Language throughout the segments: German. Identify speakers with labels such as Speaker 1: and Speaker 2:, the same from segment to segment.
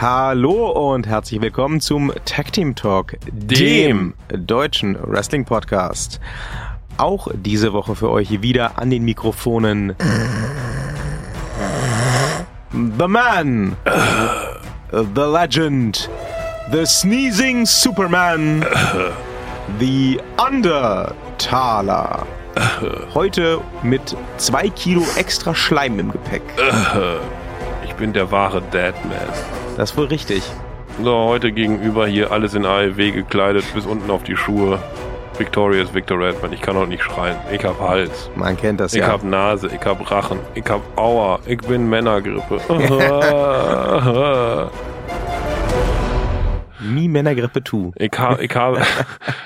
Speaker 1: Hallo und herzlich willkommen zum Tag Team Talk, dem, dem deutschen Wrestling Podcast. Auch diese Woche für euch wieder an den Mikrofonen The Man, The Legend, The Sneezing Superman, The Undertaler. Heute mit zwei Kilo extra Schleim im Gepäck.
Speaker 2: Ich bin der wahre Deadman.
Speaker 1: Das ist wohl richtig.
Speaker 2: So, heute gegenüber hier alles in AEW gekleidet, bis unten auf die Schuhe. Victorious Victor Redman. Ich kann auch nicht schreien. Ich hab Hals.
Speaker 1: Man kennt das
Speaker 2: ich
Speaker 1: ja.
Speaker 2: Ich hab Nase. Ich hab Rachen. Ich hab Aua. Ich bin Männergrippe.
Speaker 1: Nie Männergrippe tu.
Speaker 2: Ich, ha, ich, habe,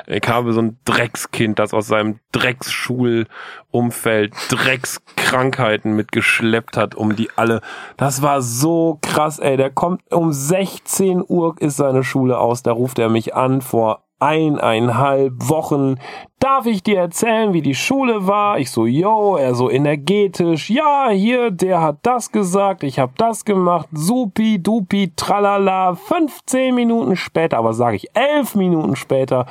Speaker 2: ich habe so ein Dreckskind, das aus seinem Drecksschulumfeld Dreckskrankheiten mitgeschleppt hat, um die alle. Das war so krass, ey. Der kommt um 16 Uhr ist seine Schule aus. Da ruft er mich an vor eineinhalb Wochen. Darf ich dir erzählen, wie die Schule war? Ich so, yo, er so energetisch. Ja, hier, der hat das gesagt, ich hab das gemacht. Supi, dupi, tralala. 15 Minuten später, aber sage ich 11 Minuten später,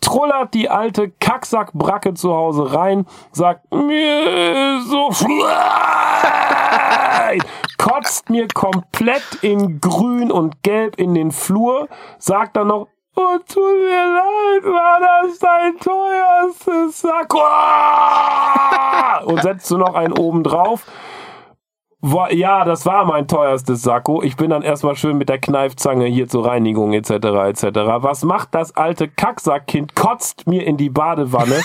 Speaker 2: trullert die alte Kacksackbracke zu Hause rein, sagt mir so kotzt mir komplett in grün und gelb in den Flur, sagt dann noch, Oh, tut mir leid, war das dein teuerstes Sakko? Und setzt du noch einen oben drauf. Ja, das war mein teuerstes Sakko. Ich bin dann erstmal schön mit der Kneifzange hier zur Reinigung etc. etc. Was macht das alte Kacksackkind? Kotzt mir in die Badewanne,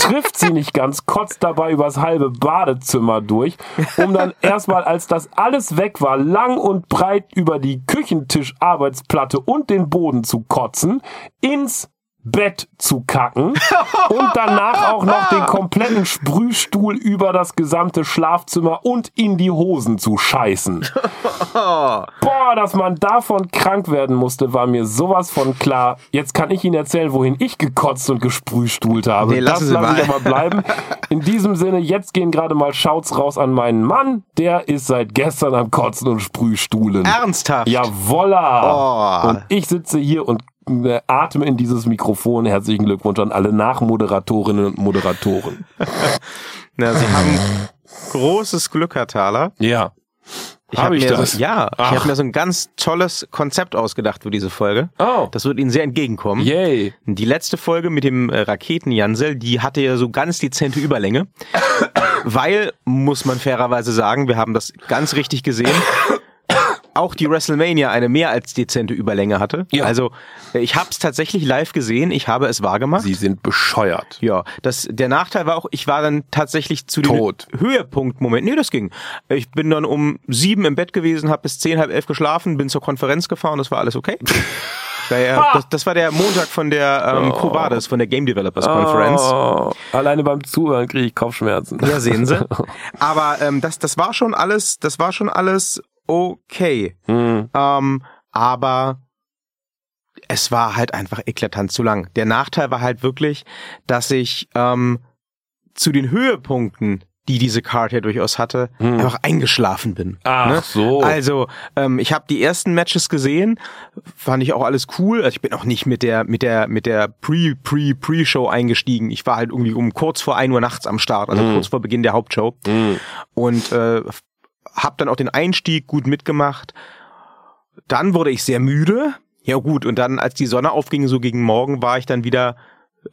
Speaker 2: trifft sie nicht ganz, kotzt dabei übers halbe Badezimmer durch, um dann erstmal, als das alles weg war, lang und breit über die Küchentischarbeitsplatte und den Boden zu kotzen, ins Bett zu kacken und danach auch noch den kompletten Sprühstuhl über das gesamte Schlafzimmer und in die Hosen zu scheißen. Boah, dass man davon krank werden musste, war mir sowas von klar. Jetzt kann ich Ihnen erzählen, wohin ich gekotzt und gesprühstuhlt habe.
Speaker 1: Nee,
Speaker 2: das
Speaker 1: lasse
Speaker 2: ich aber bleiben. In diesem Sinne, jetzt gehen gerade mal Shouts raus an meinen Mann. Der ist seit gestern am Kotzen und Sprühstuhlen.
Speaker 1: Ernsthaft?
Speaker 2: Jawolla. Oh. Und ich sitze hier und atme in dieses Mikrofon. Herzlichen Glückwunsch an alle Nachmoderatorinnen und Moderatoren.
Speaker 1: Na, Sie haben großes Glück, Herr Thaler.
Speaker 2: Ja.
Speaker 1: Ich habe hab ich mir das? So, ja, Ach. ich habe mir so ein ganz tolles Konzept ausgedacht für diese Folge.
Speaker 2: Oh.
Speaker 1: Das wird Ihnen sehr entgegenkommen.
Speaker 2: Yay.
Speaker 1: Die letzte Folge mit dem äh, Raketenjansel, die hatte ja so ganz dezente Überlänge. weil, muss man fairerweise sagen, wir haben das ganz richtig gesehen, auch die WrestleMania eine mehr als dezente Überlänge hatte. Ja. Also ich habe es tatsächlich live gesehen, ich habe es wahrgemacht.
Speaker 2: Sie sind bescheuert.
Speaker 1: Ja, das der Nachteil war auch, ich war dann tatsächlich zu dem
Speaker 2: Tot.
Speaker 1: Höhepunktmoment. Nee, das ging. Ich bin dann um sieben im Bett gewesen, habe bis zehn halb elf geschlafen, bin zur Konferenz gefahren, das war alles okay. Das, das, war der Montag von der ähm, oh. Covades, von der Game Developers Conference. Oh.
Speaker 2: Alleine beim Zuhören kriege ich Kopfschmerzen.
Speaker 1: Ja, sehen Sie. Aber ähm, das, das war schon alles, das war schon alles okay.
Speaker 2: Hm.
Speaker 1: Ähm, aber es war halt einfach eklatant zu lang. Der Nachteil war halt wirklich, dass ich ähm, zu den Höhepunkten die diese Card ja durchaus hatte, hm. einfach eingeschlafen bin.
Speaker 2: Ach ne? so.
Speaker 1: Also ähm, ich habe die ersten Matches gesehen, fand ich auch alles cool. Also ich bin auch nicht mit der mit der mit der Pre Pre Pre Show eingestiegen. Ich war halt irgendwie um kurz vor ein Uhr nachts am Start, also hm. kurz vor Beginn der Hauptshow
Speaker 2: hm.
Speaker 1: und äh, habe dann auch den Einstieg gut mitgemacht. Dann wurde ich sehr müde. Ja gut, und dann, als die Sonne aufging, so gegen Morgen, war ich dann wieder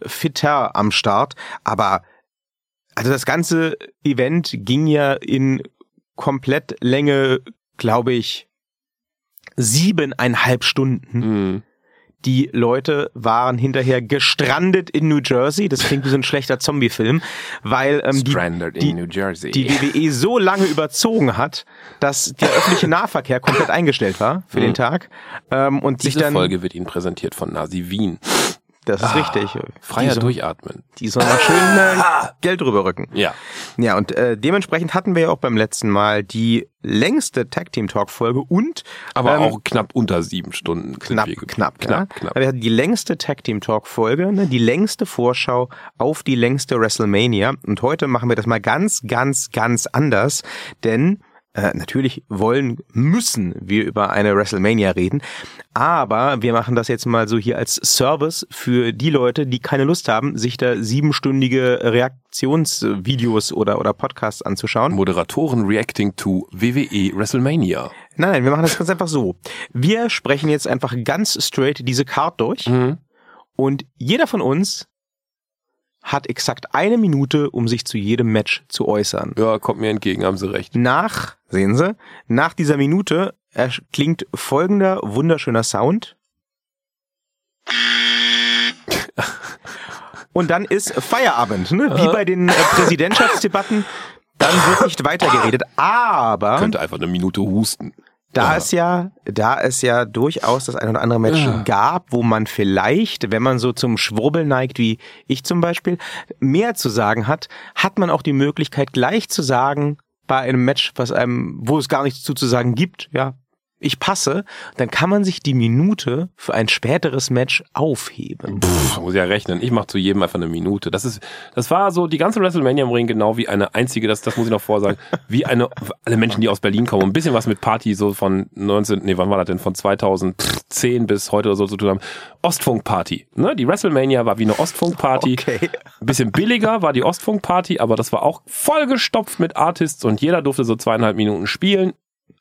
Speaker 1: fitter am Start. Aber also das ganze Event ging ja in Komplettlänge, glaube ich, siebeneinhalb Stunden.
Speaker 2: Mhm
Speaker 1: die Leute waren hinterher gestrandet in New Jersey. Das klingt wie so ein schlechter Zombie-Film, weil ähm, die, die, die WWE so lange überzogen hat, dass der öffentliche Nahverkehr komplett eingestellt war für mhm. den Tag. Ähm, und
Speaker 2: Diese
Speaker 1: sich dann,
Speaker 2: Folge wird Ihnen präsentiert von Nasi Wien.
Speaker 1: Das ist ah, richtig.
Speaker 2: Freier die durchatmen.
Speaker 1: Die sollen mal schön äh, Geld rüberrücken.
Speaker 2: Ja.
Speaker 1: Ja, und äh, dementsprechend hatten wir ja auch beim letzten Mal die längste Tag Team Talk Folge und
Speaker 2: aber ähm, auch knapp unter sieben Stunden.
Speaker 1: Knapp, knapp, knapp, ja. knapp. Wir hatten die längste Tag Team Talk Folge, ne, die längste Vorschau auf die längste WrestleMania. Und heute machen wir das mal ganz, ganz, ganz anders, denn Äh, natürlich wollen, müssen wir über eine WrestleMania reden. Aber wir machen das jetzt mal so hier als Service für die Leute, die keine Lust haben, sich da siebenstündige Reaktionsvideos oder, oder Podcasts anzuschauen.
Speaker 2: Moderatoren reacting to WWE WrestleMania.
Speaker 1: Nein, nein, wir machen das ganz einfach so. Wir sprechen jetzt einfach ganz straight diese Card durch.
Speaker 2: Mhm.
Speaker 1: Und jeder von uns hat exakt eine Minute, um sich zu jedem Match zu äußern.
Speaker 2: Ja, kommt mir entgegen, haben sie recht.
Speaker 1: Nach, sehen Sie, nach dieser Minute klingt folgender wunderschöner Sound. Und dann ist Feierabend, ne? wie bei den äh, Präsidentschaftsdebatten. Dann wird nicht weitergeredet. Aber
Speaker 2: Könnte einfach eine Minute husten.
Speaker 1: Da
Speaker 2: Ja.
Speaker 1: es ja, da es ja durchaus das ein oder andere Match
Speaker 2: Ja.
Speaker 1: gab, wo man vielleicht, wenn man so zum Schwurbeln neigt, wie ich zum Beispiel, mehr zu sagen hat, hat man auch die Möglichkeit, gleich zu sagen, bei einem Match, was einem, wo es gar nichts zu, zu sagen gibt, ja, ich passe, dann kann man sich die Minute für ein späteres Match aufheben.
Speaker 2: Pff, muss ja rechnen. Ich mache zu jedem einfach eine Minute. Das ist, das war so die ganze WrestleMania im Ring genau wie eine einzige, das, das muss ich noch vorsagen, wie eine, alle Menschen, die aus Berlin kommen, ein bisschen was mit Party so von 19, nee, wann war das denn, von 2010 bis heute oder so zu tun haben. Ostfunk-Party, ne? Die WrestleMania war wie eine Ostfunk-Party.
Speaker 1: Okay.
Speaker 2: Ein bisschen billiger war die Ostfunk-Party, aber das war auch vollgestopft mit Artists und jeder durfte so zweieinhalb Minuten spielen.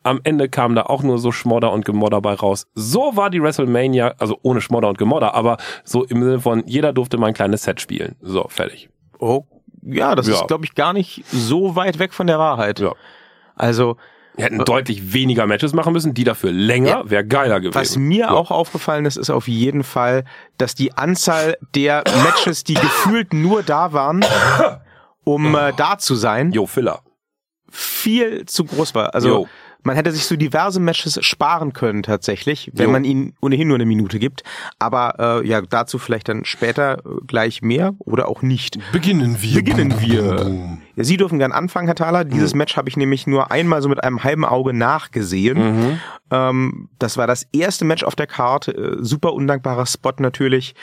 Speaker 2: Am Ende kam da auch nur so Schmodder und Gemodder bei raus. So war die WrestleMania, also ohne Schmodder und Gemodder, aber so im Sinne von, jeder durfte mal ein kleines Set spielen. So, fertig.
Speaker 1: Oh, ja, das
Speaker 2: Ja.
Speaker 1: ist, glaube ich, gar nicht so weit weg von der Wahrheit.
Speaker 2: Ja.
Speaker 1: Also,
Speaker 2: Wir hätten deutlich weniger Matches machen müssen, die dafür länger,
Speaker 1: Ja.
Speaker 2: wäre geiler gewesen.
Speaker 1: Was mir auch aufgefallen ist, ist auf jeden Fall, dass die Anzahl der Matches, die gefühlt nur da waren, um äh, da zu sein,
Speaker 2: Jo, Filler.
Speaker 1: viel zu groß war. Also
Speaker 2: Jo.
Speaker 1: Man hätte sich so diverse Matches sparen können tatsächlich, wenn
Speaker 2: Jo.
Speaker 1: man ihnen ohnehin nur eine Minute gibt. Aber äh, ja, dazu vielleicht dann später äh, gleich mehr oder auch nicht.
Speaker 2: Beginnen wir.
Speaker 1: Beginnen wir. Ja, Sie dürfen gern anfangen, Herr Thaler. Dieses Match habe ich nämlich nur einmal so mit einem halben Auge nachgesehen.
Speaker 2: Mhm.
Speaker 1: Ähm, das war das erste Match auf der Karte. Äh, super undankbarer Spot natürlich.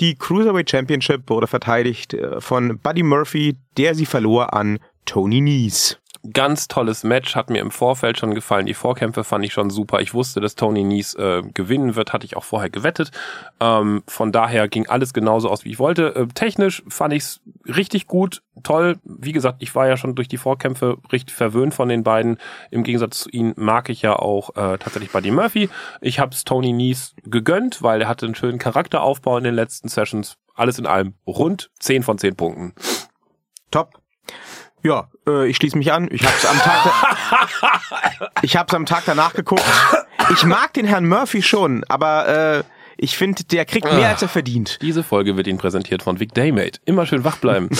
Speaker 1: Die Cruiserweight Championship wurde verteidigt äh, von Buddy Murphy, der sie verlor an Tony Nese.
Speaker 2: Ganz tolles Match, hat mir im Vorfeld schon gefallen. Die Vorkämpfe fand ich schon super. Ich wusste, dass Tony Nies äh, gewinnen wird, hatte ich auch vorher gewettet. Ähm, von daher ging alles genauso aus, wie ich wollte. Äh, technisch fand ich es richtig gut, toll. Wie gesagt, ich war ja schon durch die Vorkämpfe richtig verwöhnt von den beiden. Im Gegensatz zu ihnen mag ich ja auch äh, tatsächlich Buddy Murphy. Ich habe es Tony Nies gegönnt, weil er hatte einen schönen Charakteraufbau in den letzten Sessions. Alles in allem rund 10 von 10 Punkten.
Speaker 1: Top. Ja, äh, ich schließe mich an. Ich hab's am Tag, ich hab's am Tag danach geguckt. Ich mag den Herrn Murphy schon, aber äh, ich finde, der kriegt mehr, als er verdient.
Speaker 2: Diese Folge wird Ihnen präsentiert von Vic Daymate. Immer schön wach bleiben.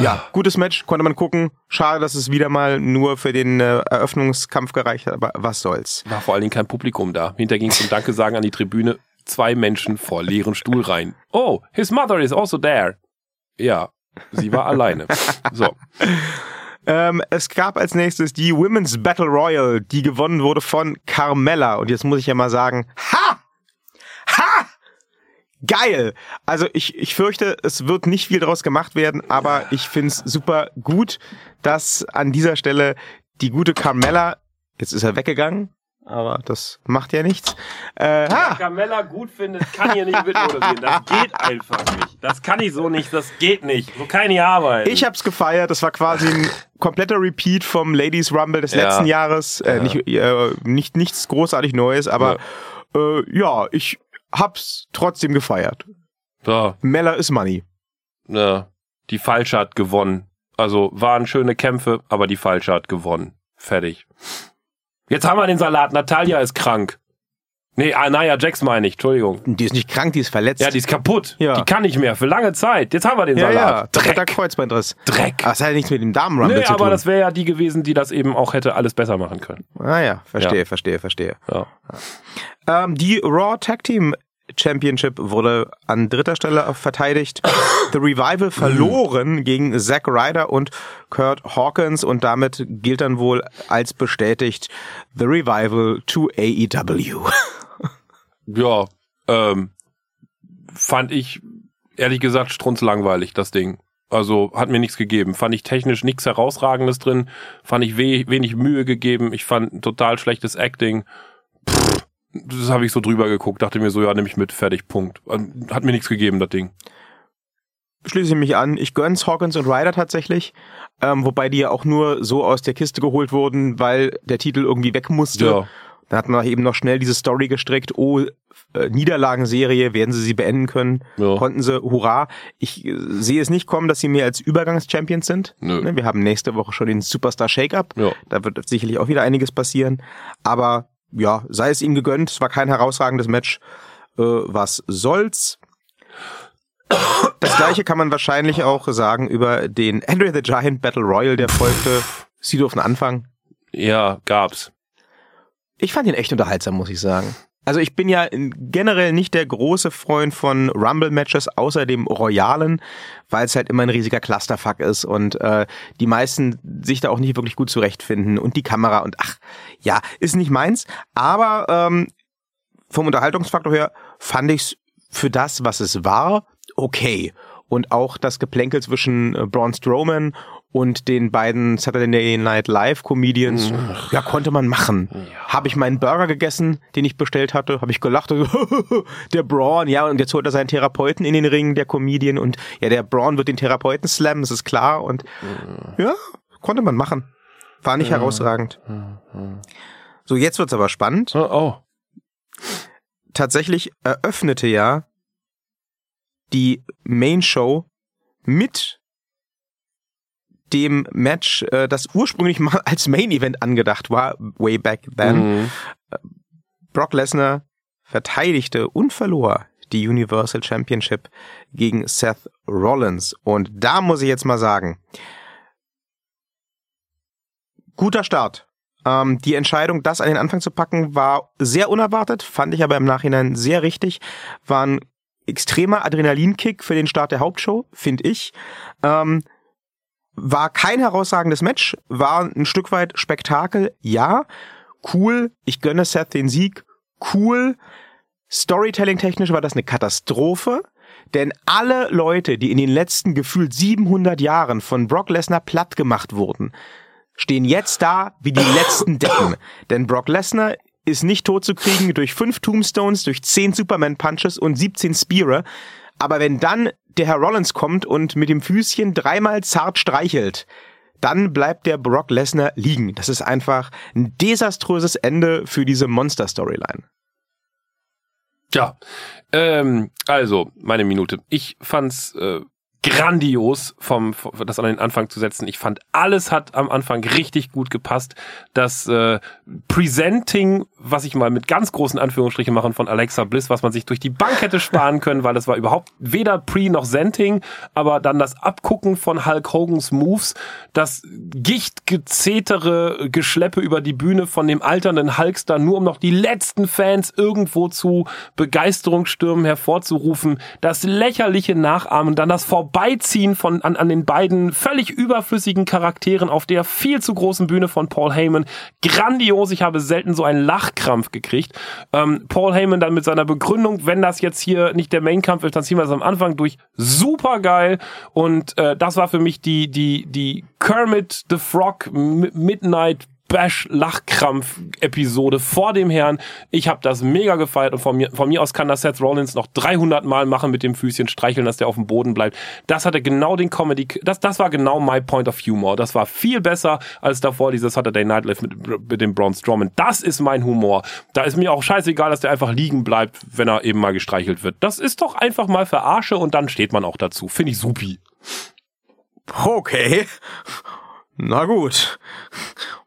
Speaker 1: Ja, gutes Match, konnte man gucken. Schade, dass es wieder mal nur für den äh, Eröffnungskampf gereicht hat, aber was soll's.
Speaker 2: War vor allen Dingen kein Publikum da. Hinter ging zum Danke sagen an die Tribüne. Zwei Menschen vor leeren Stuhl rein. Oh, his mother is also there. Ja, sie war alleine. So.
Speaker 1: Ähm, es gab als nächstes die Women's Battle Royal, die gewonnen wurde von Carmella. Und jetzt muss ich ja mal sagen, ha! Ha! Geil! Also ich, ich fürchte, es wird nicht viel draus gemacht werden, aber ich find's super gut, dass an dieser Stelle die gute Carmella, jetzt ist er weggegangen, aber das macht ja nichts. Äh, ha!
Speaker 2: Carmella gut findet, kann hier nicht mitmoderieren. Das geht einfach nicht. Das kann ich so nicht, das geht nicht. So kann ich arbeiten.
Speaker 1: Ich hab's gefeiert. Das war quasi ein kompletter Repeat vom Ladies Rumble des
Speaker 2: Ja.
Speaker 1: letzten Jahres. Äh, nicht, äh, nicht nichts großartig Neues, aber ja. Äh, ja, ich hab's trotzdem gefeiert.
Speaker 2: so,
Speaker 1: Mella is Money.
Speaker 2: ja, die Falsche hat gewonnen. Also waren schöne Kämpfe, aber die Falsche hat gewonnen. Fertig. Jetzt haben wir den Salat. Natalia ist krank. Nee, ah, Naya Jax meine ich, Entschuldigung.
Speaker 1: Die ist nicht krank, die ist verletzt.
Speaker 2: Ja, die ist kaputt.
Speaker 1: Ja.
Speaker 2: Die kann nicht mehr für lange Zeit. Jetzt haben wir den
Speaker 1: ja, ja,
Speaker 2: Salat.
Speaker 1: doppelter
Speaker 2: Dreck.
Speaker 1: Kreuzbandriss.
Speaker 2: Dreck.
Speaker 1: Aber das hat ja nichts mit dem Damen-Rumble
Speaker 2: Nee,
Speaker 1: zu
Speaker 2: aber
Speaker 1: tun.
Speaker 2: das wäre ja die gewesen, die das eben auch hätte alles besser machen können.
Speaker 1: ah ja, verstehe,
Speaker 2: Ja.
Speaker 1: verstehe, verstehe.
Speaker 2: Ja.
Speaker 1: Ähm, die Raw Tag Team Championship wurde an dritter Stelle verteidigt. The Revival verloren gegen Zack Ryder und Kurt Hawkins und damit gilt dann wohl als bestätigt The Revival to AEW.
Speaker 2: Ja, ähm, fand ich ehrlich gesagt strunzlangweilig, das Ding. Also hat mir nichts gegeben. Fand ich technisch nichts Herausragendes drin. Fand ich we wenig Mühe gegeben. Ich fand total schlechtes Acting. Das habe ich so drüber geguckt. Dachte mir so, ja, nehme ich mit, fertig, Punkt. Hat mir nichts gegeben, das Ding.
Speaker 1: Schließe ich mich an. Ich gönn's Hawkins und Ryder tatsächlich. Ähm, wobei die ja auch nur so aus der Kiste geholt wurden, weil der Titel irgendwie weg musste. Ja. Dann hat man eben noch schnell diese Story gestrickt, oh, äh, Niederlagenserie, werden sie sie beenden können? Ja. Konnten sie, hurra. Ich äh, sehe es nicht kommen, dass sie mehr als Übergangschampions sind. Nö. Ne, wir haben nächste Woche schon den Superstar Shake-Up. Ja. Da wird sicherlich auch wieder einiges passieren. Aber ja, sei es ihnen gegönnt, es war kein herausragendes Match. Äh, was soll's? Das gleiche kann man wahrscheinlich auch sagen über den Andre the Giant Battle Royal, der folgte. Sie durften anfangen.
Speaker 2: Ja, gab's.
Speaker 1: Ich fand ihn echt unterhaltsam, muss ich sagen. Also ich bin ja generell nicht der große Freund von Rumble-Matches, außer dem Royalen, weil es halt immer ein riesiger Clusterfuck ist und äh, die meisten sich da auch nicht wirklich gut zurechtfinden und die Kamera und ach, ja, ist nicht meins. Aber ähm, vom Unterhaltungsfaktor her fand ich's für das, was es war, okay. Und auch das Geplänkel zwischen äh, Braun Strowman und den beiden Saturday Night Live Comedians, Ach. ja, konnte man machen. Ja. Habe ich meinen Burger gegessen, den ich bestellt hatte, habe ich gelacht, der Braun, ja, und jetzt holt er seinen Therapeuten in den Ring, der Comedian, und ja, der Braun wird den Therapeuten slammen, das ist klar, und ja, ja konnte man machen. War nicht ja. herausragend. So, jetzt wird's aber spannend.
Speaker 2: Oh, oh.
Speaker 1: Tatsächlich eröffnete ja die Main Show mit dem Match, äh, das ursprünglich mal als Main Event angedacht war, way back then. Mhm. Brock Lesnar verteidigte und verlor die Universal Championship gegen Seth Rollins. Und da muss ich jetzt mal sagen, guter Start. Ähm, die Entscheidung, das an den Anfang zu packen, war sehr unerwartet, fand ich aber im Nachhinein sehr richtig. War ein extremer Adrenalinkick für den Start der Hauptshow, finde ich. Ähm, war kein herausragendes Match, war ein Stück weit Spektakel, ja. Cool, ich gönne Seth den Sieg, cool. Storytelling-technisch war das eine Katastrophe, denn alle Leute, die in den letzten gefühlt 700 Jahren von Brock Lesnar platt gemacht wurden, stehen jetzt da wie die letzten Decken. Denn Brock Lesnar ist nicht tot zu kriegen durch fünf Tombstones, durch zehn Superman-Punches und 17 Spearer. Aber wenn dann der Herr Rollins kommt und mit dem Füßchen dreimal zart streichelt, dann bleibt der Brock Lesnar liegen. Das ist einfach ein desaströses Ende für diese Monster-Storyline.
Speaker 2: Ja, ähm, also meine Minute. Ich fand's äh, grandios vom, vom das an den Anfang zu setzen. Ich fand alles hat am Anfang richtig gut gepasst. Das äh, Presenting, was ich mal mit ganz großen Anführungsstrichen machen von Alexa Bliss, was man sich durch die Bank hätte sparen können, weil das war überhaupt weder Pre noch Senting, aber dann das Abgucken von Hulk Hogans Moves, das gichtgezetere Geschleppe über die Bühne von dem alternden Hulkster, nur um noch die letzten Fans irgendwo zu Begeisterungsstürmen hervorzurufen, das lächerliche Nachahmen, dann das Vor Vorbeiziehen von, an, an den beiden völlig überflüssigen Charakteren auf der viel zu großen Bühne von Paul Heyman. Grandios, ich habe selten so einen Lachkrampf gekriegt. Ähm, Paul Heyman dann mit seiner Begründung, wenn das jetzt hier nicht der Mainkampf ist, dann ziehen wir es am Anfang durch. Super geil. Und äh, das war für mich die, die, die Kermit the Frog Midnight Bash-Lachkrampf-Episode vor dem Herrn. Ich habe das mega gefeiert und von mir, von mir aus kann das Seth Rollins noch 300 Mal machen mit dem Füßchen streicheln, dass der auf dem Boden bleibt. Das hatte genau den Comedy, das, das war genau my point of humor. Das war viel besser als davor dieses Saturday Night Live mit, mit dem Braun Strowman. Das ist mein Humor. Da ist mir auch scheißegal, dass der einfach liegen bleibt, wenn er eben mal gestreichelt wird. Das ist doch einfach mal Verarsche und dann steht man auch dazu. Finde ich supi.
Speaker 1: Okay. Na gut.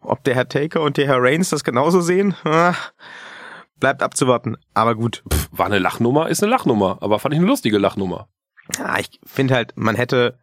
Speaker 1: Ob der Herr Taker und der Herr Reigns das genauso sehen? bleibt abzuwarten. Aber gut.
Speaker 2: Pff, war eine Lachnummer, ist eine Lachnummer. Aber fand ich eine lustige Lachnummer.
Speaker 1: Ja, ich finde halt, man hätte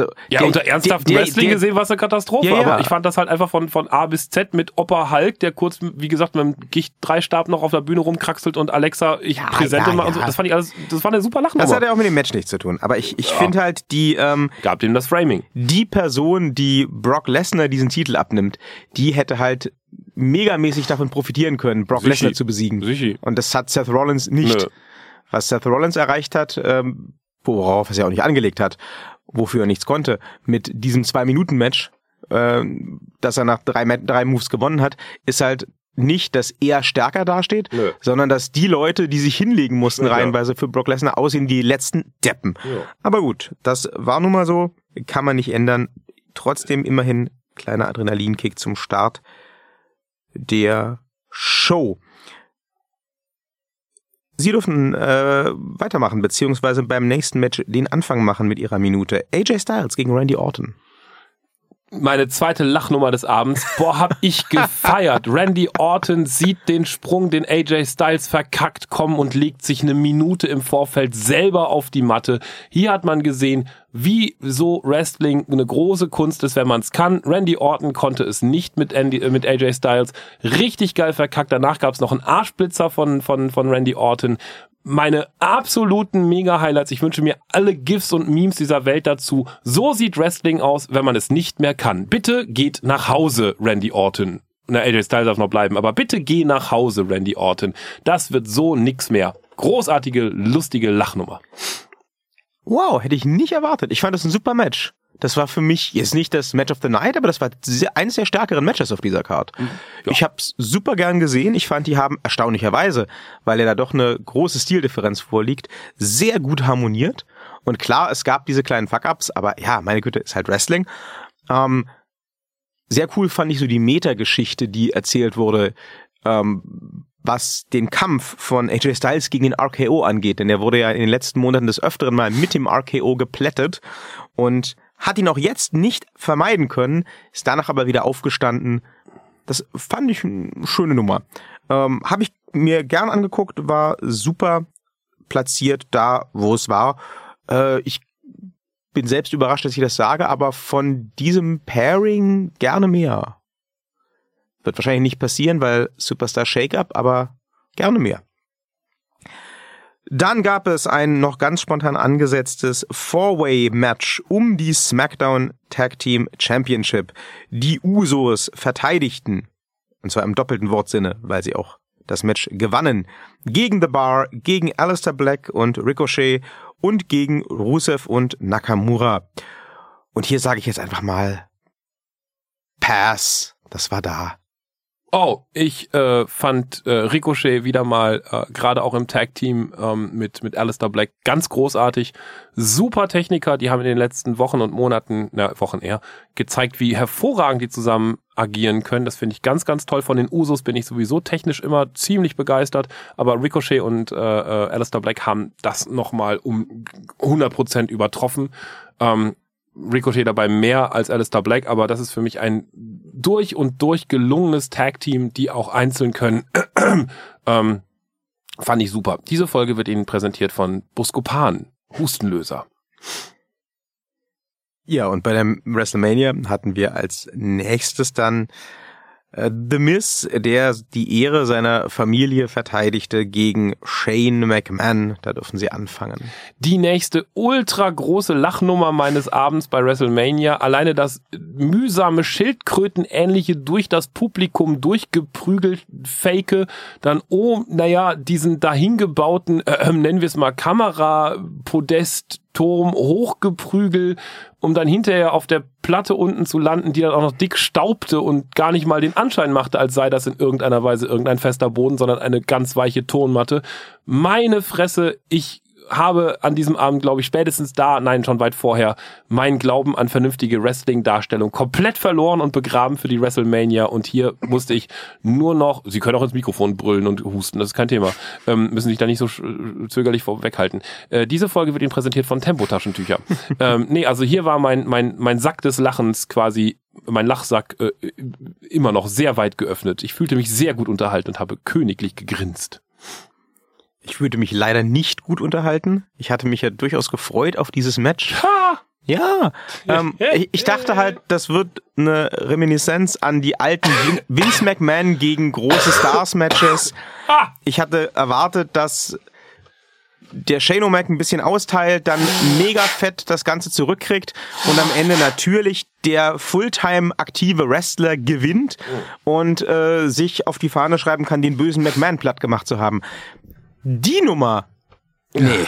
Speaker 1: also
Speaker 2: ja, der, unter ernsthaften der, Wrestling der, gesehen war es eine Katastrophe, ja, ja. aber ich fand das halt einfach von, von A bis Z mit Opa Hulk, der kurz, wie gesagt, mit dem Gicht-Dreistab noch auf der Bühne rumkraxelt und Alexa, ich ja, präsente mal und so. Das fand ich alles, das war eine super Lachnummer.
Speaker 1: Das hat ja auch mit dem Match nichts zu tun, aber ich, ich finde halt die, ähm,
Speaker 2: Gab dem das Framing.
Speaker 1: Die Person, die Brock Lesnar diesen Titel abnimmt, die hätte halt megamäßig davon profitieren können, Brock Lesnar zu besiegen.
Speaker 2: Sichi.
Speaker 1: Und das hat Seth Rollins nicht. Nö. Was Seth Rollins erreicht hat, ähm, worauf es ja auch nicht angelegt hat, wofür er nichts konnte, mit diesem Zwei-Minuten-Match, äh, dass er nach drei, drei Moves gewonnen hat, ist halt nicht, dass er stärker dasteht,
Speaker 2: Nö.
Speaker 1: sondern dass die Leute, die sich hinlegen mussten,
Speaker 2: Ja,
Speaker 1: reihenweise für Brock Lesnar aussehen, die letzten Deppen.
Speaker 2: Ja.
Speaker 1: Aber gut, das war nun mal so, kann man nicht ändern. Trotzdem immerhin kleiner Adrenalinkick zum Start der Show. Sie dürfen äh, weitermachen, beziehungsweise beim nächsten Match den Anfang machen mit ihrer Minute. AJ Styles gegen Randy Orton.
Speaker 2: meine zweite Lachnummer des Abends. Boah, hab ich gefeiert. Randy Orton sieht den Sprung, den AJ Styles verkackt kommen und legt sich eine Minute im Vorfeld selber auf die Matte. Hier hat man gesehen, wie so Wrestling eine große Kunst ist, wenn man es kann. Randy Orton konnte es nicht mit, Andy, äh, mit AJ Styles. Richtig geil verkackt. Danach gab es noch einen Arschblitzer von, von, von Randy Orton meine absoluten Mega-Highlights. Ich wünsche mir alle GIFs und Memes dieser Welt dazu. So sieht Wrestling aus, wenn man es nicht mehr kann. Bitte geht nach Hause, Randy Orton. Na, AJ Styles darf noch bleiben, aber bitte geh nach Hause, Randy Orton. Das wird so nix mehr. Großartige, lustige Lachnummer.
Speaker 1: Wow, hätte ich nicht erwartet. Ich fand das ein super Match. Das war für mich jetzt nicht das Match of the Night, aber das war sehr, eines der stärkeren Matches auf dieser Card.
Speaker 2: Ja.
Speaker 1: Ich habe es super gern gesehen. Ich fand, die haben erstaunlicherweise, weil ja da doch eine große Stildifferenz vorliegt, sehr gut harmoniert. Und klar, es gab diese kleinen Fuck-ups, aber ja, meine Güte, ist halt Wrestling. Ähm, sehr cool fand ich so die Meta-Geschichte, die erzählt wurde, ähm, was den Kampf von AJ Styles gegen den RKO angeht. Denn er wurde ja in den letzten Monaten des Öfteren mal mit dem RKO geplättet und hat ihn auch jetzt nicht vermeiden können, ist danach aber wieder aufgestanden. Das fand ich eine schöne Nummer. Ähm, Habe ich mir gern angeguckt, war super platziert da, wo es war. Äh, ich bin selbst überrascht, dass ich das sage, aber von diesem Pairing gerne mehr. Wird wahrscheinlich nicht passieren, weil Superstar Shake-Up, aber gerne mehr. Dann gab es ein noch ganz spontan angesetztes Four-Way-Match um die SmackDown Tag Team Championship. Die Usos verteidigten, und zwar im doppelten Wortsinne, weil sie auch das Match gewannen, gegen The Bar, gegen Alistair Black und Ricochet und gegen Rusev und Nakamura. Und hier sage ich jetzt einfach mal Pass, das war da.
Speaker 2: Oh, ich äh, fand äh, Ricochet wieder mal, äh, gerade auch im Tag-Team ähm, mit, mit Alistair Black, ganz großartig. Super Techniker, die haben in den letzten Wochen und Monaten, na, Wochen eher, gezeigt, wie hervorragend die zusammen agieren können. Das finde ich ganz, ganz toll. Von den Usos bin ich sowieso technisch immer ziemlich begeistert, aber Ricochet und äh, äh, Alistair Black haben das nochmal um 100% übertroffen. Ähm, Ricochet dabei mehr als Alistair Black, aber das ist für mich ein durch und durch gelungenes Tag-Team, die auch einzeln können. ähm, fand ich super. Diese Folge wird Ihnen präsentiert von Buscopan, Hustenlöser.
Speaker 1: Ja, und bei der WrestleMania hatten wir als nächstes dann The Miz, der die Ehre seiner Familie verteidigte gegen Shane McMahon. Da dürfen sie anfangen.
Speaker 2: Die nächste ultra große Lachnummer meines Abends bei WrestleMania. Alleine das mühsame Schildkrötenähnliche durch das Publikum durchgeprügelt Fake. Dann, oh, naja, diesen dahingebauten, äh, nennen wir es mal Kamera-Podest, Turm hochgeprügel, um dann hinterher auf der Platte unten zu landen, die dann auch noch dick staubte und gar nicht mal den Anschein machte, als sei das in irgendeiner Weise irgendein fester Boden, sondern eine ganz weiche Tonmatte. Meine Fresse, ich habe an diesem Abend, glaube ich, spätestens da, nein, schon weit vorher, meinen Glauben an vernünftige Wrestling-Darstellung komplett verloren und begraben für die WrestleMania. Und hier musste ich nur noch, Sie können auch ins Mikrofon brüllen und husten, das ist kein Thema, ähm, müssen sich da nicht so sch- zögerlich vorweghalten. Äh, diese Folge wird Ihnen präsentiert von Tempotaschentücher. ähm, nee, also hier war mein, mein, mein Sack des Lachens quasi, mein Lachsack äh, immer noch sehr weit geöffnet. Ich fühlte mich sehr gut unterhalten und habe königlich gegrinst.
Speaker 1: Ich fühlte mich leider nicht gut unterhalten. Ich hatte mich ja durchaus gefreut auf dieses Match. Ja, ähm, ich, ich dachte halt, das wird eine Reminiszenz an die alten Vin- Vince McMahon gegen große Stars Matches. Ich hatte erwartet, dass der Shane O'Mac ein bisschen austeilt, dann mega fett das Ganze zurückkriegt und am Ende natürlich der Fulltime aktive Wrestler gewinnt und äh, sich auf die Fahne schreiben kann, den bösen McMahon platt gemacht zu haben. Die Nummer, nee.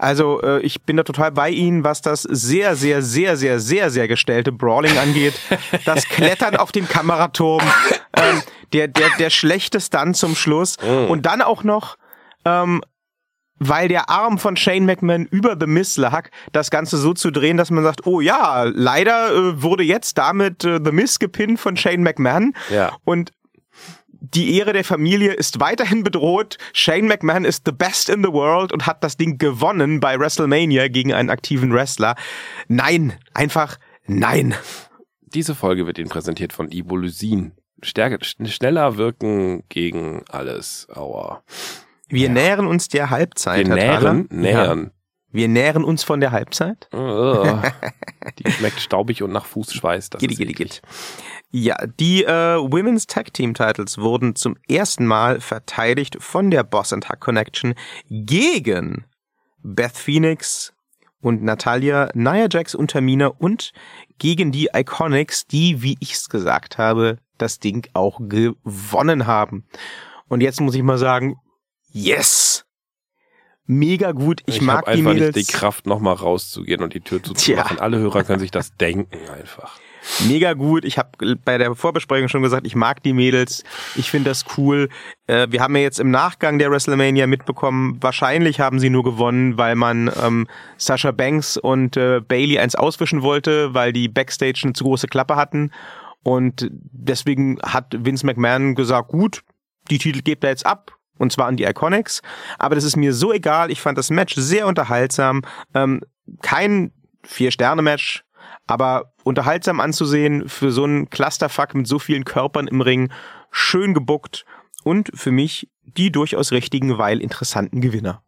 Speaker 1: Also äh, ich bin da total bei Ihnen, was das sehr, sehr, sehr, sehr, sehr, sehr gestellte Brawling angeht. Das Klettern auf den Kameraturm, ähm, der, der, der schlechte Stunt zum Schluss
Speaker 2: Mm.
Speaker 1: und dann auch noch, ähm, weil der Arm von Shane McMahon über The Miz lag, das Ganze so zu drehen, dass man sagt, oh ja, leider äh, wurde jetzt damit äh, The Miz gepinnt von Shane McMahon
Speaker 2: Ja.
Speaker 1: und die Ehre der Familie ist weiterhin bedroht. Shane McMahon ist the best in the world und hat das Ding gewonnen bei WrestleMania gegen einen aktiven Wrestler. Nein, einfach nein.
Speaker 2: Diese Folge wird Ihnen präsentiert von Ibolysin. Stärke, sch- schneller wirken gegen alles. Aua.
Speaker 1: Wir nähern uns der Halbzeit.
Speaker 2: Wir nähern, nähern.
Speaker 1: Ja. Wir nähern uns von der Halbzeit.
Speaker 2: Ugh. Die schmeckt staubig und nach Fußschweiß. Das
Speaker 1: Gitti,
Speaker 2: ist
Speaker 1: gitti,
Speaker 2: eklig.
Speaker 1: gitt. Ja, die äh, Women's Tag Team Titles wurden zum ersten Mal verteidigt von der Boss and Hack Connection gegen Beth Phoenix und Natalia, Nia Jax und Tamina und gegen die Iconics, die, wie ich's gesagt habe, das Ding auch gewonnen haben. Und jetzt muss ich mal sagen, yes! Mega gut. Ich,
Speaker 2: Ich,
Speaker 1: mag die
Speaker 2: einfach
Speaker 1: Mädels.
Speaker 2: nicht die Kraft, nochmal rauszugehen und die Tür
Speaker 1: Tja.
Speaker 2: zuzumachen. Alle Hörer können sich das denken einfach.
Speaker 1: Mega gut. Ich habe bei der Vorbesprechung schon gesagt, ich mag die Mädels. Ich finde das cool. Äh, wir haben ja jetzt im Nachgang der WrestleMania mitbekommen, wahrscheinlich haben sie nur gewonnen, weil man ähm, Sasha Banks und äh, Bailey eins auswischen wollte, weil die Backstage eine zu große Klappe hatten. Und deswegen hat Vince McMahon gesagt, gut, die Titel gebt er jetzt ab. Und zwar an die Iconics. Aber das ist mir so egal. Ich fand das Match sehr unterhaltsam. Ähm, kein Vier-Sterne-Match, aber unterhaltsam anzusehen für so einen Clusterfuck mit so vielen Körpern im Ring. Schön gebuckt. Und für mich die durchaus richtigen, weil interessanten Gewinner.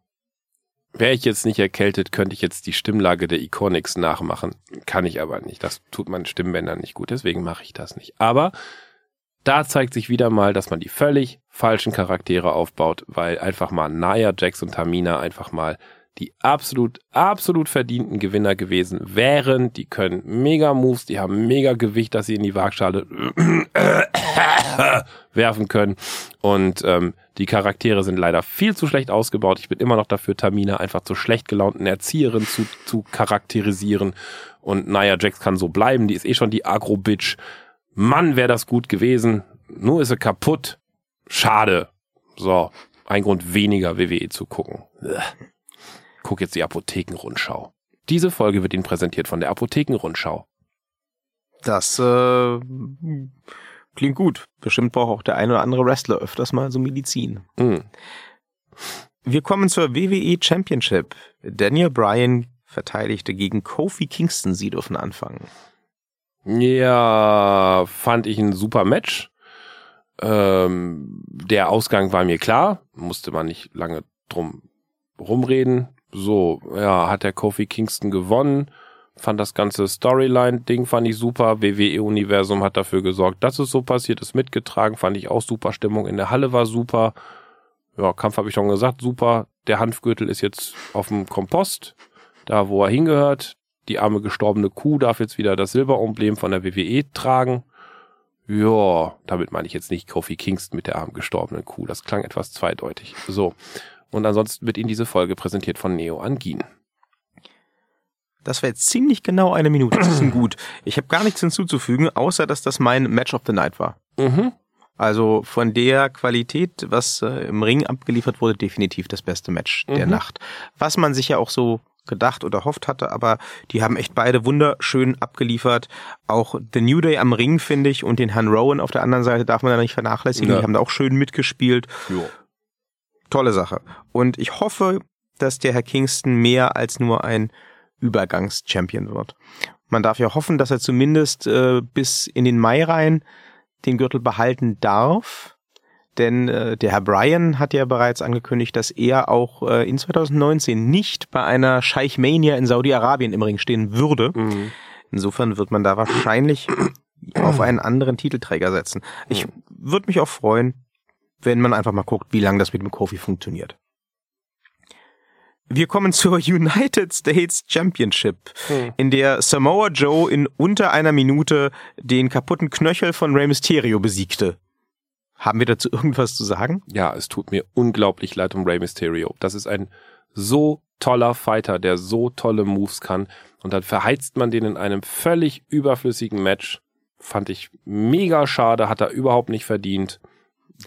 Speaker 2: Wäre ich jetzt nicht erkältet, könnte ich jetzt die Stimmlage der Iconics nachmachen. Kann ich aber nicht. Das tut meinen Stimmbändern nicht gut. Deswegen mache ich das nicht. Aber da zeigt sich wieder mal, dass man die völlig falschen Charaktere aufbaut, weil einfach mal Nia, Jax und Tamina einfach mal die absolut, absolut verdienten Gewinner gewesen wären. Die können mega Moves, die haben mega Gewicht, dass sie in die Waagschale werfen können. Und ähm, die Charaktere sind leider viel zu schlecht ausgebaut. Ich bin immer noch dafür, Tamina einfach zur schlecht gelaunten Erzieherin zu, zu charakterisieren. Und Nia Jax kann so bleiben. Die ist eh schon die Agro-Bitch. Mann, wäre das gut gewesen. Nur ist sie kaputt. Schade. So, ein Grund weniger WWE zu gucken. Guck jetzt die Apothekenrundschau. Diese Folge wird Ihnen präsentiert von der Apothekenrundschau.
Speaker 1: Das äh, klingt gut. Bestimmt braucht auch der ein oder andere Wrestler öfters mal so Medizin.
Speaker 2: Hm.
Speaker 1: Wir kommen zur WWE Championship. Daniel Bryan verteidigte gegen Kofi Kingston. Sie dürfen anfangen.
Speaker 2: Ja, fand ich ein super Match. Ähm, der Ausgang war mir klar, musste man nicht lange drum rumreden. So, ja, hat der Kofi Kingston gewonnen. Fand das ganze Storyline-Ding fand ich super. WWE-Universum hat dafür gesorgt, dass es so passiert ist, mitgetragen. Fand ich auch super. Stimmung in der Halle war super. Ja, Kampf habe ich schon gesagt, super. Der Hanfgürtel ist jetzt auf dem Kompost, da wo er hingehört. Die arme gestorbene Kuh darf jetzt wieder das Silberemblem von der WWE tragen. Ja, damit meine ich jetzt nicht Kofi Kingston mit der armen gestorbenen Kuh. Das klang etwas zweideutig. So. Und ansonsten wird Ihnen diese Folge präsentiert von Neo Angin.
Speaker 1: Das war jetzt ziemlich genau eine Minute. Das ist gut. Ich habe gar nichts hinzuzufügen, außer dass das mein Match of the Night war.
Speaker 2: Mhm.
Speaker 1: Also von der Qualität, was äh, im Ring abgeliefert wurde, definitiv das beste Match der
Speaker 2: Mhm.
Speaker 1: Nacht. Was man sich ja auch so gedacht oder hofft hatte, aber die haben echt beide wunderschön abgeliefert. Auch The New Day am Ring, finde ich, und den Herrn Rowan auf der anderen Seite darf man da nicht vernachlässigen.
Speaker 2: Ja.
Speaker 1: Die haben da auch schön mitgespielt.
Speaker 2: Jo.
Speaker 1: Tolle Sache. Und ich hoffe, dass der Herr Kingston mehr als nur ein Übergangs-Champion wird. Man darf ja hoffen, dass er zumindest äh, bis in den Mai rein den Gürtel behalten darf. Denn äh, der Herr Bryan hat ja bereits angekündigt, dass er auch äh, in 2019 nicht bei einer Scheich Mania in Saudi-Arabien im Ring stehen würde.
Speaker 2: Mhm.
Speaker 1: Insofern wird man da wahrscheinlich auf einen anderen Titelträger setzen. Ich würde mich auch freuen, wenn man einfach mal guckt, wie lange das mit dem Kofi funktioniert. Wir kommen zur United States Championship,
Speaker 2: Hm.
Speaker 1: in der Samoa Joe in unter einer Minute den kaputten Knöchel von Rey Mysterio besiegte. Haben wir dazu irgendwas zu sagen?
Speaker 2: Ja, es tut mir unglaublich leid um Rey Mysterio. Das ist ein so toller Fighter, der so tolle Moves kann. Und dann verheizt man den in einem völlig überflüssigen Match. Fand ich mega schade, hat er überhaupt nicht verdient.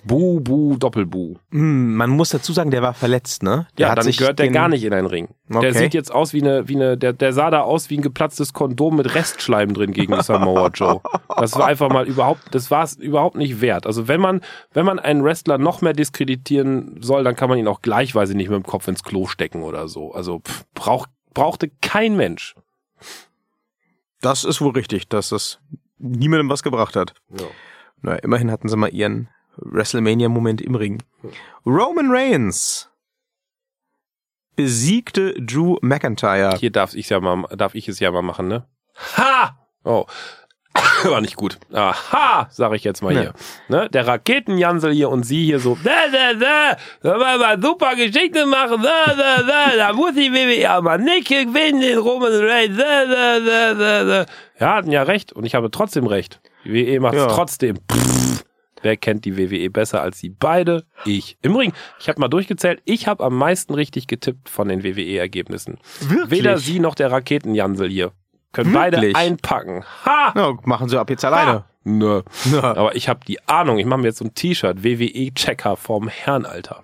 Speaker 2: Bu, bu, Doppelbu.
Speaker 1: Hm, man muss dazu sagen, der war verletzt, ne? Der
Speaker 2: Ja,
Speaker 1: hat
Speaker 2: dann
Speaker 1: sich
Speaker 2: gehört der gar nicht in einen Ring.
Speaker 1: Okay.
Speaker 2: Der sieht jetzt aus wie eine, wie eine, der, der sah da aus wie ein geplatztes Kondom mit Restschleim drin gegen Samoa Joe. Das war einfach mal überhaupt, das war es überhaupt nicht wert. Also wenn man, wenn man einen Wrestler noch mehr diskreditieren soll, dann kann man ihn auch gleichweise nicht mit dem Kopf ins Klo stecken oder so. Also pff, brauch, brauchte kein Mensch.
Speaker 1: Das ist wohl richtig, dass das niemandem was gebracht hat.
Speaker 2: Ja.
Speaker 1: Na, immerhin hatten sie mal ihren WrestleMania-Moment im Ring. Roman Reigns besiegte Drew McIntyre.
Speaker 2: Hier darf ich ja mal, darf ich es ja mal machen, ne? Ha! Oh. War nicht gut. Aha, sage ich jetzt mal
Speaker 1: Ja.
Speaker 2: hier. Ne? Der Raketenjansel hier und sie hier so, da, da, da, da wollen wir super Geschichte machen, da, da, da, da muss die WWE aber nicht gewinnen, den Roman Reigns, da, da, da, da, da. Ja, hatten ja recht und ich habe trotzdem recht. Die WWE macht es
Speaker 1: Ja.
Speaker 2: trotzdem. Pff, wer kennt die WWE besser als sie beide? Ich. Im Ring. Ich habe mal durchgezählt, ich habe am meisten richtig getippt von den WWE-Ergebnissen.
Speaker 1: Wirklich?
Speaker 2: Weder sie noch der Raketenjansel hier. Können
Speaker 1: Wirklich?
Speaker 2: beide einpacken. Ha!
Speaker 1: Ja, machen sie ab jetzt alleine.
Speaker 2: Nö.
Speaker 1: Ja.
Speaker 2: Aber ich habe die Ahnung, ich mache mir jetzt so ein T-Shirt, WWE-Checker vom Herrenalter.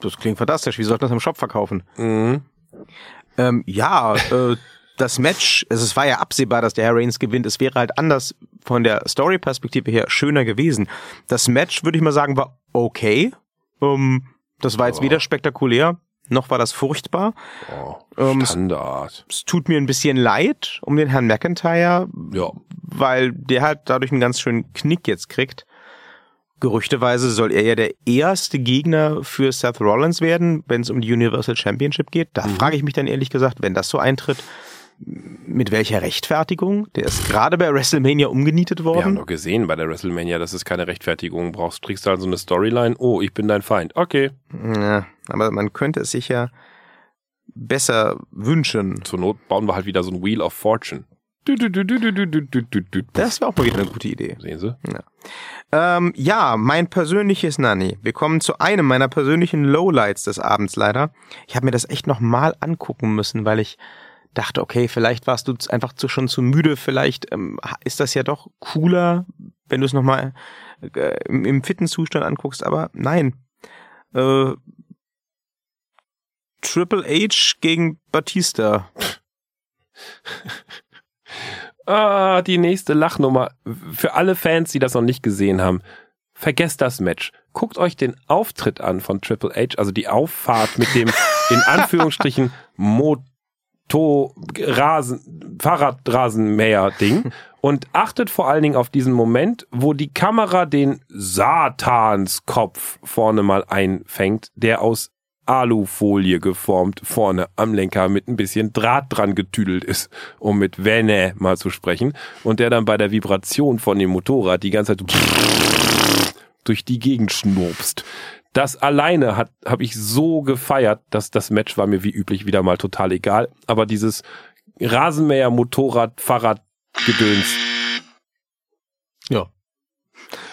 Speaker 1: Das klingt fantastisch. Wie sollten das im Shop verkaufen?
Speaker 2: Mhm.
Speaker 1: Ähm, ja, äh, das Match, also es war ja absehbar, dass der Herr Reigns gewinnt. Es wäre halt anders von der Story-Perspektive her schöner gewesen. Das Match, würde ich mal sagen, war okay. Ähm, das war jetzt
Speaker 2: Ja.
Speaker 1: weder spektakulär, noch war das furchtbar.
Speaker 2: Oh,
Speaker 1: Ähm, es,
Speaker 2: Standard.
Speaker 1: es tut mir ein bisschen leid um den Herrn McIntyre,
Speaker 2: Ja.
Speaker 1: weil der halt dadurch einen ganz schönen Knick jetzt kriegt. Gerüchteweise soll er ja der erste Gegner für Seth Rollins werden, wenn es um die Universal Championship geht. Da frage ich mich dann ehrlich gesagt, wenn das so eintritt, mit welcher Rechtfertigung? Der ist gerade bei WrestleMania umgenietet worden.
Speaker 2: Wir haben doch gesehen bei der WrestleMania, dass es keine Rechtfertigung brauchst. Kriegst du halt so eine Storyline, oh, ich bin dein Feind. Okay.
Speaker 1: Ja, aber man könnte es sich ja besser wünschen.
Speaker 2: Zur Not bauen wir halt wieder so ein Wheel of Fortune. Du, du, du,
Speaker 1: das wäre auch mal wieder eine gute Idee.
Speaker 2: Sehen Sie? Ja.
Speaker 1: Ähm, ja, mein persönliches Nanny. Wir kommen zu einem meiner persönlichen Lowlights des Abends leider. Ich habe mir das echt nochmal angucken müssen, weil ich dachte, okay, vielleicht warst du einfach zu, schon zu müde. Vielleicht ähm, ist das ja doch cooler, wenn du es noch mal äh, im, im fitten Zustand anguckst. Aber nein. Äh, Triple H gegen Batista.
Speaker 2: Ah, die nächste Lachnummer. Für alle Fans, die das noch nicht gesehen haben, vergesst das Match. Guckt euch den Auftritt an von Triple H, also die Auffahrt mit dem in Anführungsstrichen Moto Rasen Fahrradrasenmäher Ding und achtet vor allen Dingen auf diesen Moment, wo die Kamera den Satanskopf vorne mal einfängt, der aus Alufolie geformt vorne am Lenker mit ein bisschen Draht dran getüdelt ist, um mit Vene mal zu sprechen. Und der dann bei der Vibration von dem Motorrad die ganze Zeit durch die Gegend schnurpst. Das alleine hat habe ich so gefeiert, dass das Match war mir wie üblich wieder mal total egal. Aber dieses Rasenmäher, Motorrad, Fahrrad, Gedöns.
Speaker 1: Ja.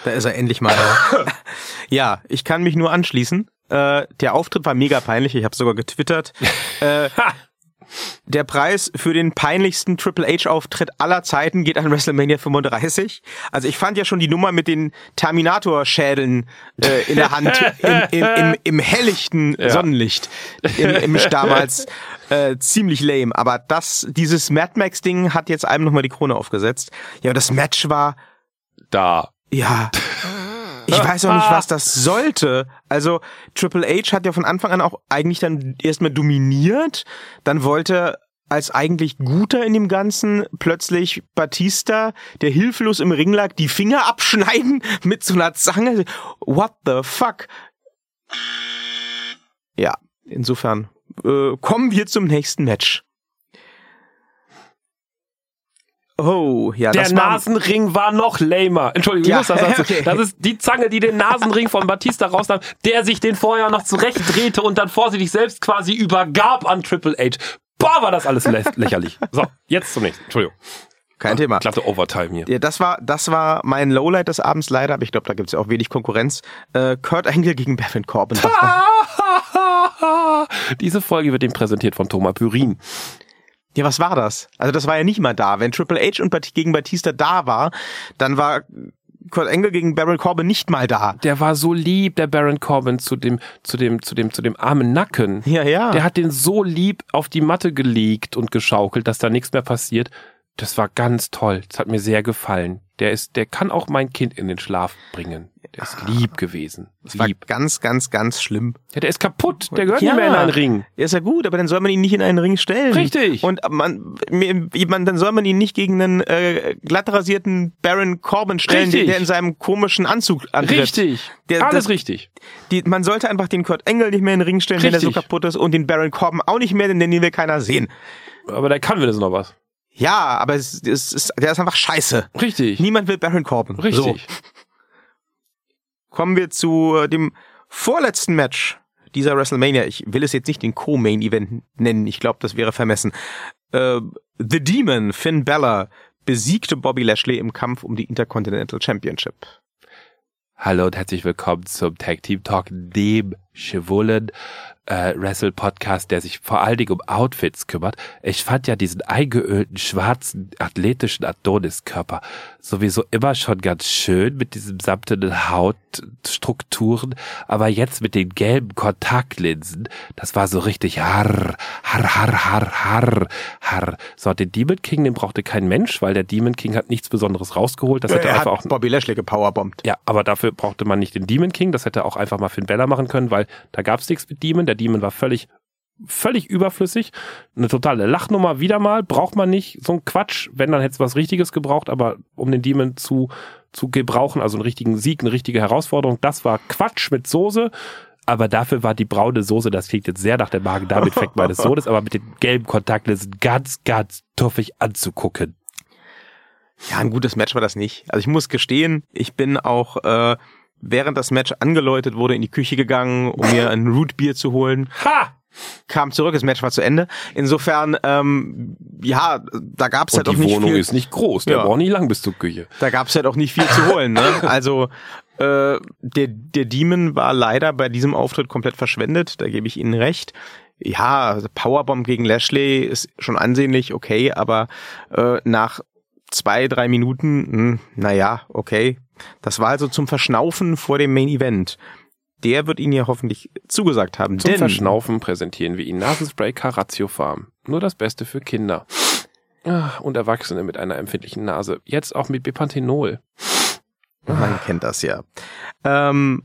Speaker 1: Da ist er endlich mal. ja, ich kann mich nur anschließen. Äh, der Auftritt war mega peinlich, ich habe sogar getwittert. Äh, der Preis für den peinlichsten Triple H-Auftritt aller Zeiten geht an WrestleMania 35. Also ich fand ja schon die Nummer mit den Terminator-Schädeln äh, in der Hand im, im, im, im helllichten
Speaker 2: Ja.
Speaker 1: Sonnenlicht im, im damals äh, ziemlich lame. Aber das, dieses Mad Max-Ding hat jetzt einem nochmal die Krone aufgesetzt. Ja, das Match war
Speaker 2: Da.
Speaker 1: ja. Ich weiß auch nicht, was das sollte. Also Triple H hat ja von Anfang an auch eigentlich dann erstmal dominiert, dann wollte als eigentlich Guter in dem Ganzen plötzlich Batista, der hilflos im Ring lag, die Finger abschneiden mit so einer Zange. What the fuck? Ja, insofern äh, kommen wir zum nächsten Match. Oh, ja,
Speaker 2: Der Nasenring war noch lamer. Entschuldigung,
Speaker 1: Ja,
Speaker 2: ich muss das
Speaker 1: okay.
Speaker 2: Das ist die Zange, die den Nasenring von Batista rausnahm, der sich den vorher noch zurechtdrehte und dann vorsichtig selbst quasi übergab an Triple H. Boah, war das alles lä lächerlich. So, jetzt zum nächsten. Entschuldigung.
Speaker 1: kein Thema.
Speaker 2: Glatte Overtime hier.
Speaker 1: Ja, das war, das war mein Lowlight des Abends leider, aber ich glaube, da gibt's ja auch wenig Konkurrenz. Äh, Kurt Angle gegen Baron Corbin.
Speaker 2: Diese Folge wird ihm präsentiert von Thomas Pyrin.
Speaker 1: Ja, was war das? Also das war ja nicht mal da. Wenn Triple H und Bat gegen Batista da war, dann war Kurt Angle gegen Baron Corbin nicht mal da.
Speaker 2: Der war so lieb, der Baron Corbin zu dem, zu dem, zu dem, zu dem armen Nacken.
Speaker 1: Ja, ja.
Speaker 2: Der hat den so lieb auf die Matte gelegt und geschaukelt, dass da nichts mehr passiert. Das war ganz toll. Das hat mir sehr gefallen. Der ist, der kann auch mein Kind in den Schlaf bringen. Der ist lieb gewesen.
Speaker 1: Das war
Speaker 2: Lieb.
Speaker 1: ganz, ganz, ganz schlimm.
Speaker 2: Ja, der ist kaputt. Der gehört
Speaker 1: Ja.
Speaker 2: nicht mehr in einen Ring.
Speaker 1: Ja, ist ja gut, aber dann soll man ihn nicht in einen Ring stellen.
Speaker 2: Richtig.
Speaker 1: Und man, mir- man dann soll man ihn nicht gegen einen äh, glatt rasierten Baron Corbin stellen,
Speaker 2: Richtig.
Speaker 1: der, der in seinem komischen Anzug antritt.
Speaker 2: Richtig.
Speaker 1: Der-
Speaker 2: Alles
Speaker 1: das-
Speaker 2: richtig.
Speaker 1: Die, man sollte einfach den Kurt Angle nicht mehr in den Ring stellen, wenn er so
Speaker 2: Richtig.
Speaker 1: kaputt ist, und den Baron Corbin auch nicht mehr, denn den will keiner sehen.
Speaker 2: Aber der kann wenigstens noch was.
Speaker 1: Ja, aber es, es ist, der ist einfach scheiße.
Speaker 2: Richtig.
Speaker 1: Niemand will Baron Corbin. So.
Speaker 2: Richtig.
Speaker 1: Kommen wir zu äh, dem vorletzten Match dieser WrestleMania. Ich will es jetzt nicht den Co-Main-Event nennen. Ich glaube, das wäre vermessen. Äh, The Demon, Finn Balor, besiegte Bobby Lashley im Kampf um die Intercontinental Championship.
Speaker 2: Hallo und herzlich willkommen zum Tag Team Talk, dem Chevullen äh, Wrestle Podcast, der sich vor allen Dingen um Outfits kümmert. Ich fand ja diesen eingeölten, schwarzen, athletischen Adoniskörper sowieso immer schon ganz schön mit diesen samtenen Hautstrukturen, aber jetzt mit den gelben Kontaktlinsen, das war so richtig harr, harr, harr, harr, harr, harr. So, den Demon King, den brauchte kein Mensch, weil der Demon King hat nichts Besonderes rausgeholt. Das hätte
Speaker 1: er
Speaker 2: einfach
Speaker 1: hat
Speaker 2: auch
Speaker 1: Bobby Lashley gepowerbombt.
Speaker 2: ja, aber dafür brauchte man nicht den Demon King. Das hätte auch einfach mal Finn Bella machen können, weil da gab's nichts mit Demon. Der Demon war völlig, völlig überflüssig. Eine totale Lachnummer wieder mal. Braucht man nicht so ein Quatsch. Wenn, dann hätte es was Richtiges gebraucht. Aber um den Demon zu, zu gebrauchen, also einen richtigen Sieg, eine richtige Herausforderung, das war Quatsch mit Soße. Aber dafür war die braune Soße, das klingt jetzt sehr nach der Magen-Darm-Infekt meines Sohnes, aber mit den gelben Kontaktlinsen ganz, ganz tuffig anzugucken.
Speaker 1: Ja, ein gutes Match war das nicht. Also ich muss gestehen, ich bin auch äh, während das Match angeläutet wurde in die Küche gegangen, um mir ein Rootbier zu holen.
Speaker 2: Ha!
Speaker 1: Kam zurück, das Match war zu Ende. Insofern, ähm, ja, da gab's halt
Speaker 2: Und
Speaker 1: auch
Speaker 2: die
Speaker 1: nicht
Speaker 2: Wohnung
Speaker 1: viel.
Speaker 2: ist nicht groß, der
Speaker 1: Ja.
Speaker 2: braucht nicht lang bis zur Küche.
Speaker 1: da gab's halt auch nicht viel zu holen. Ne? Also äh, der, der Demon war leider bei diesem Auftritt komplett verschwendet, da gebe ich Ihnen recht. Ja, Powerbomb gegen Lashley ist schon ansehnlich, okay, aber äh, nach zwei, drei Minuten, hm, naja, okay. Das war also zum Verschnaufen vor dem Main Event. Der wird Ihnen ja hoffentlich zugesagt haben.
Speaker 2: Zum Verschnaufen präsentieren wir Ihnen Nasenspray Caratio Farm. Nur das Beste für Kinder. Ah, Und Erwachsene mit einer empfindlichen Nase. Jetzt auch mit Bepanthenol.
Speaker 1: Man kennt das ja. Ähm,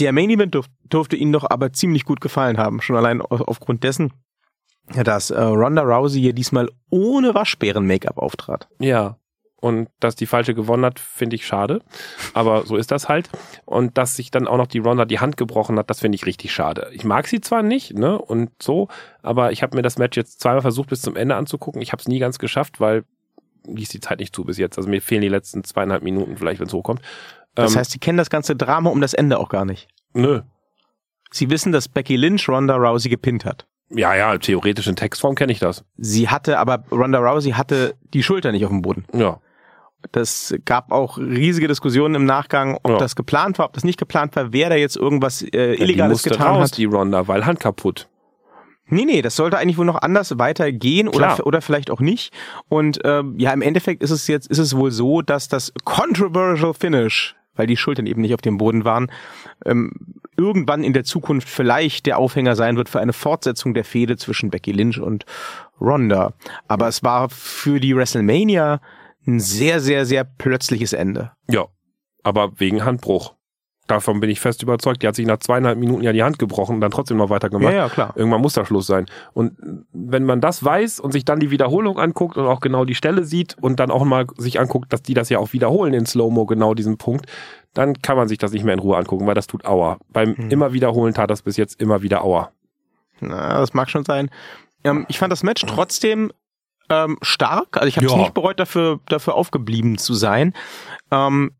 Speaker 1: der Main Event durf, durfte Ihnen doch aber ziemlich gut gefallen haben, schon allein au- aufgrund dessen, dass äh, Ronda Rousey hier diesmal ohne Waschbären-Make-up auftrat.
Speaker 2: Ja. Und dass die falsche gewonnen hat, finde ich schade. Aber so ist das halt. Und dass sich dann auch noch die Ronda die Hand gebrochen hat, das finde ich richtig schade. Ich mag sie zwar nicht, ne, und so, aber ich habe mir das Match jetzt zweimal versucht bis zum Ende anzugucken. Ich habe es nie ganz geschafft, weil ließ die Zeit nicht zu bis jetzt. Also mir fehlen die letzten zweieinhalb Minuten vielleicht, wenn es hochkommt.
Speaker 1: Das
Speaker 2: Ähm,
Speaker 1: heißt, Sie kennen das ganze Drama um das Ende auch gar nicht.
Speaker 2: nö.
Speaker 1: Sie wissen, dass Becky Lynch Ronda Rousey gepinnt hat.
Speaker 2: Ja, ja, theoretisch in Textform kenne ich das.
Speaker 1: Sie hatte aber, Ronda Rousey hatte die Schulter nicht auf dem Boden.
Speaker 2: Ja.
Speaker 1: Das gab auch riesige Diskussionen im Nachgang, ob
Speaker 2: Ja.
Speaker 1: das geplant war, ob das nicht geplant war, wer da jetzt irgendwas äh,
Speaker 2: die
Speaker 1: Illegales
Speaker 2: musste
Speaker 1: getan
Speaker 2: raus,
Speaker 1: hat.
Speaker 2: die Ronda, weil Hand kaputt.
Speaker 1: Nee, nee, das sollte eigentlich wohl noch anders weitergehen oder, oder vielleicht auch nicht. Und ähm, ja, im Endeffekt ist es jetzt, ist es wohl so, dass das Controversial Finish, weil die Schultern eben nicht auf dem Boden waren, ähm, irgendwann in der Zukunft vielleicht der Aufhänger sein wird für eine Fortsetzung der Fehde zwischen Becky Lynch und Ronda. Aber es war für die WrestleMania ein sehr, sehr, sehr plötzliches Ende.
Speaker 2: Ja. Aber wegen Handbruch. Davon bin ich fest überzeugt. Die hat sich nach zweieinhalb Minuten ja die Hand gebrochen und dann trotzdem noch weitergemacht.
Speaker 1: Ja, ja, klar.
Speaker 2: Irgendwann muss da Schluss sein. Und wenn man das weiß und sich dann die Wiederholung anguckt und auch genau die Stelle sieht und dann auch mal sich anguckt, dass die das ja auch wiederholen in Slow-Mo, genau diesen Punkt, dann kann man sich das nicht mehr in Ruhe angucken, weil das tut Aua. Beim
Speaker 1: Hm.
Speaker 2: immer wiederholen tat das bis jetzt immer wieder Aua.
Speaker 1: Na, das mag schon sein. Ähm, ich fand das Match trotzdem ähm, stark. Also ich habe es nicht bereut, dafür, dafür aufgeblieben zu sein. Ähm,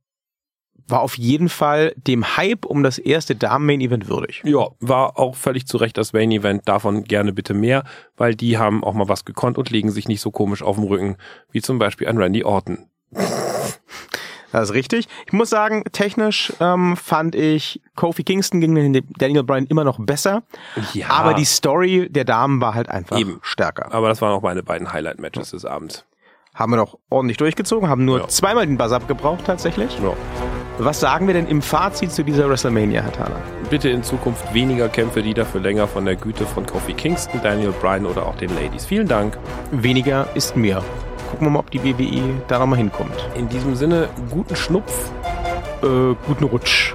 Speaker 1: war auf jeden Fall dem Hype um das erste Damen-Main-Event würdig.
Speaker 2: Ja, war auch völlig zu Recht das Main Event. Davon gerne bitte mehr, weil die haben auch mal was gekonnt und legen sich nicht so komisch auf den Rücken, wie zum Beispiel ein Randy Orton.
Speaker 1: Das ist richtig. Ich muss sagen, technisch ähm, fand ich Kofi Kingston gegen Daniel Bryan immer noch besser.
Speaker 2: Ja.
Speaker 1: Aber die Story der Damen war halt einfach
Speaker 2: Eben.
Speaker 1: stärker.
Speaker 2: Aber das waren auch meine beiden Highlight-Matches des Abends.
Speaker 1: Haben wir noch ordentlich durchgezogen, haben nur
Speaker 2: Ja.
Speaker 1: zweimal den Buzz abgebraucht tatsächlich.
Speaker 2: Ja.
Speaker 1: Was sagen wir denn im Fazit zu dieser WrestleMania, Herr Thaler?
Speaker 2: Bitte in Zukunft weniger Kämpfe, die dafür länger von der Güte von Kofi Kingston, Daniel Bryan oder auch den Ladies. Vielen Dank.
Speaker 1: Weniger ist mehr. Gucken wir mal, ob die WWE da nochmal hinkommt.
Speaker 2: In diesem Sinne, guten Schnupf.
Speaker 1: Äh, guten Rutsch.